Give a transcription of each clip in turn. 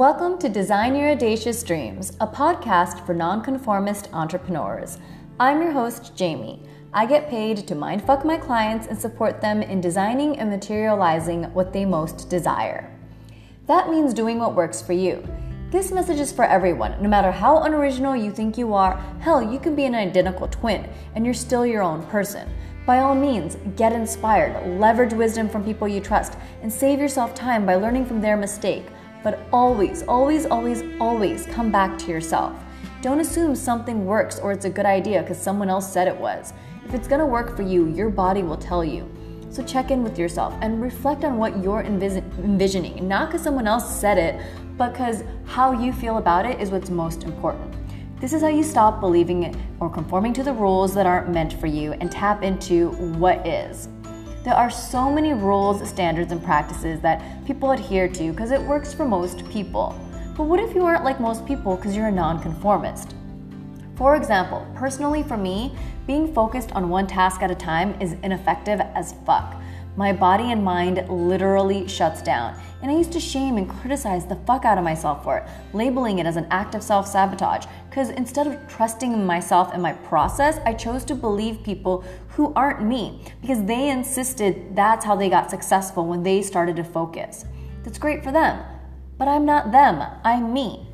Welcome to Design Your Audacious Dreams, a podcast for nonconformist entrepreneurs. I'm your host, Jamie. I get paid to mindfuck my clients and support them in designing and materializing what they most desire. That means doing what works for you. This message is for everyone, no matter how unoriginal you think you are. Hell, you can be an identical twin and you're still your own person. By all means, get inspired, leverage wisdom from people you trust, and save yourself time by learning from their mistake. But always, always, always, always come back to yourself. Don't assume something works or it's a good idea because someone else said it was. If it's gonna work for you, your body will tell you. So check in with yourself and reflect on what you're envisioning, not because someone else said it, but because how you feel about it is what's most important. This is how you stop believing or conforming to the rules that aren't meant for you and tap into what is. There are so many rules, standards, and practices that people adhere to because it works for most people. But what if you aren't like most people because you're a nonconformist? For example, personally for me, being focused on one task at a time is ineffective as fuck. My body and mind literally shuts down, and I used to shame and criticize the fuck out of myself for it, labeling it as an act of self sabotage. Because instead of trusting myself and my process, I chose to believe people who aren't me because they insisted that's how they got successful when they started to focus. That's great for them, but I'm not them, I'm me.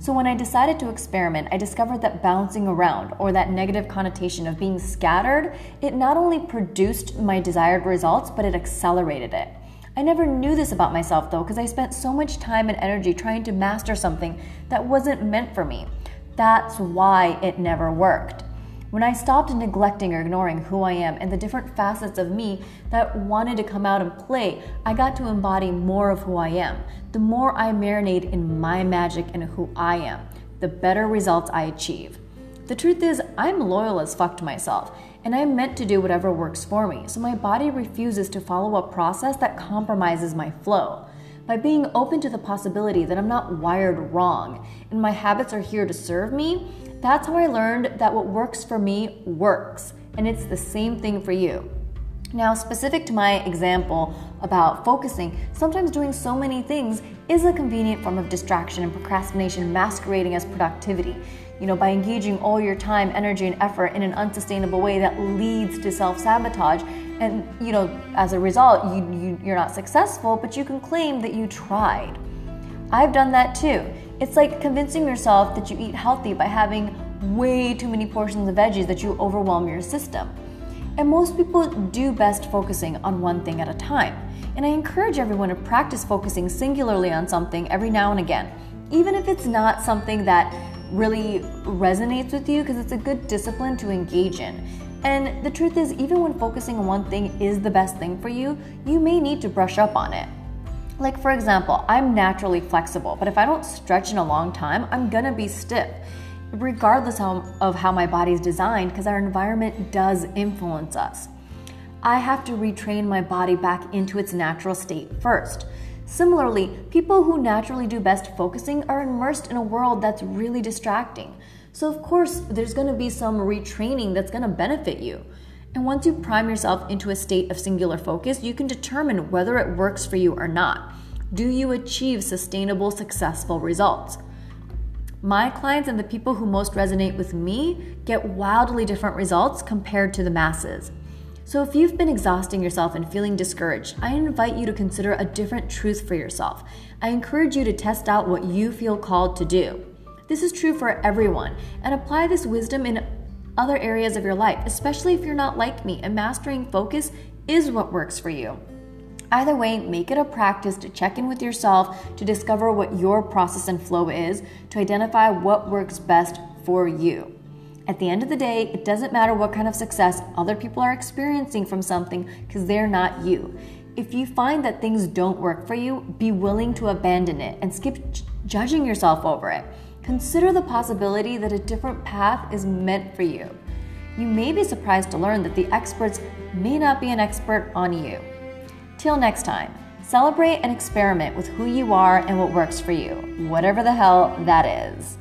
So when I decided to experiment, I discovered that bouncing around, or that negative connotation of being scattered, it not only produced my desired results, but it accelerated it. I never knew this about myself though, because I spent so much time and energy trying to master something that wasn't meant for me. That's why it never worked. When I stopped neglecting or ignoring who I am and the different facets of me that wanted to come out and play, I got to embody more of who I am. The more I marinate in my magic and who I am, the better results I achieve. The truth is, I'm loyal as fuck to myself, and I'm meant to do whatever works for me, so my body refuses to follow a process that compromises my flow. By being open to the possibility that I'm not wired wrong and my habits are here to serve me, that's how I learned that what works for me works, and it's the same thing for you. Now, specific to my example about focusing, sometimes doing so many things is a convenient form of distraction and procrastination masquerading as productivity. You know, by engaging all your time, energy, and effort in an unsustainable way that leads to self sabotage. And, you know, as a result, you, you, you're not successful, but you can claim that you tried. I've done that too. It's like convincing yourself that you eat healthy by having way too many portions of veggies that you overwhelm your system. And most people do best focusing on one thing at a time. And I encourage everyone to practice focusing singularly on something every now and again, even if it's not something that really resonates with you, because it's a good discipline to engage in. And the truth is, even when focusing on one thing is the best thing for you, you may need to brush up on it. Like, for example, I'm naturally flexible, but if I don't stretch in a long time, I'm gonna be stiff, regardless of how my body's designed, because our environment does influence us. I have to retrain my body back into its natural state first. Similarly, people who naturally do best focusing are immersed in a world that's really distracting. So, of course, there's gonna be some retraining that's gonna benefit you. And once you prime yourself into a state of singular focus, you can determine whether it works for you or not. Do you achieve sustainable, successful results? My clients and the people who most resonate with me get wildly different results compared to the masses. So, if you've been exhausting yourself and feeling discouraged, I invite you to consider a different truth for yourself. I encourage you to test out what you feel called to do. This is true for everyone, and apply this wisdom in other areas of your life, especially if you're not like me and mastering focus is what works for you. Either way, make it a practice to check in with yourself to discover what your process and flow is, to identify what works best for you. At the end of the day, it doesn't matter what kind of success other people are experiencing from something because they're not you. If you find that things don't work for you, be willing to abandon it and skip judging yourself over it. Consider the possibility that a different path is meant for you. You may be surprised to learn that the experts may not be an expert on you. Till next time, celebrate and experiment with who you are and what works for you, whatever the hell that is.